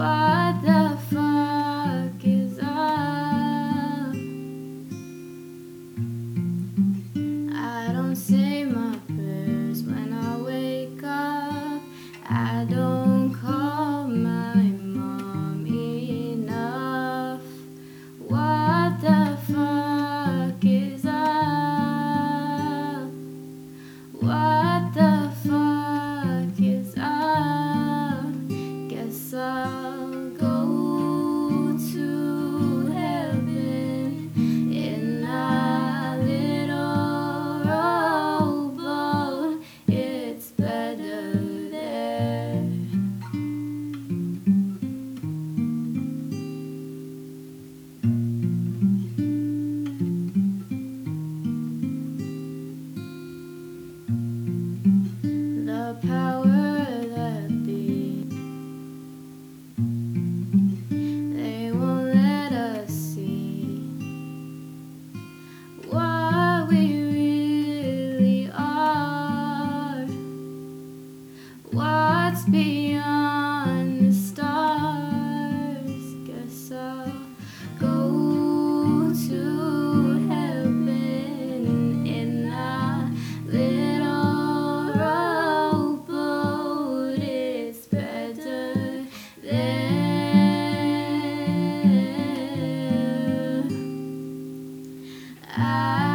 fly. power that be. They won't let us see what we really are. What's being I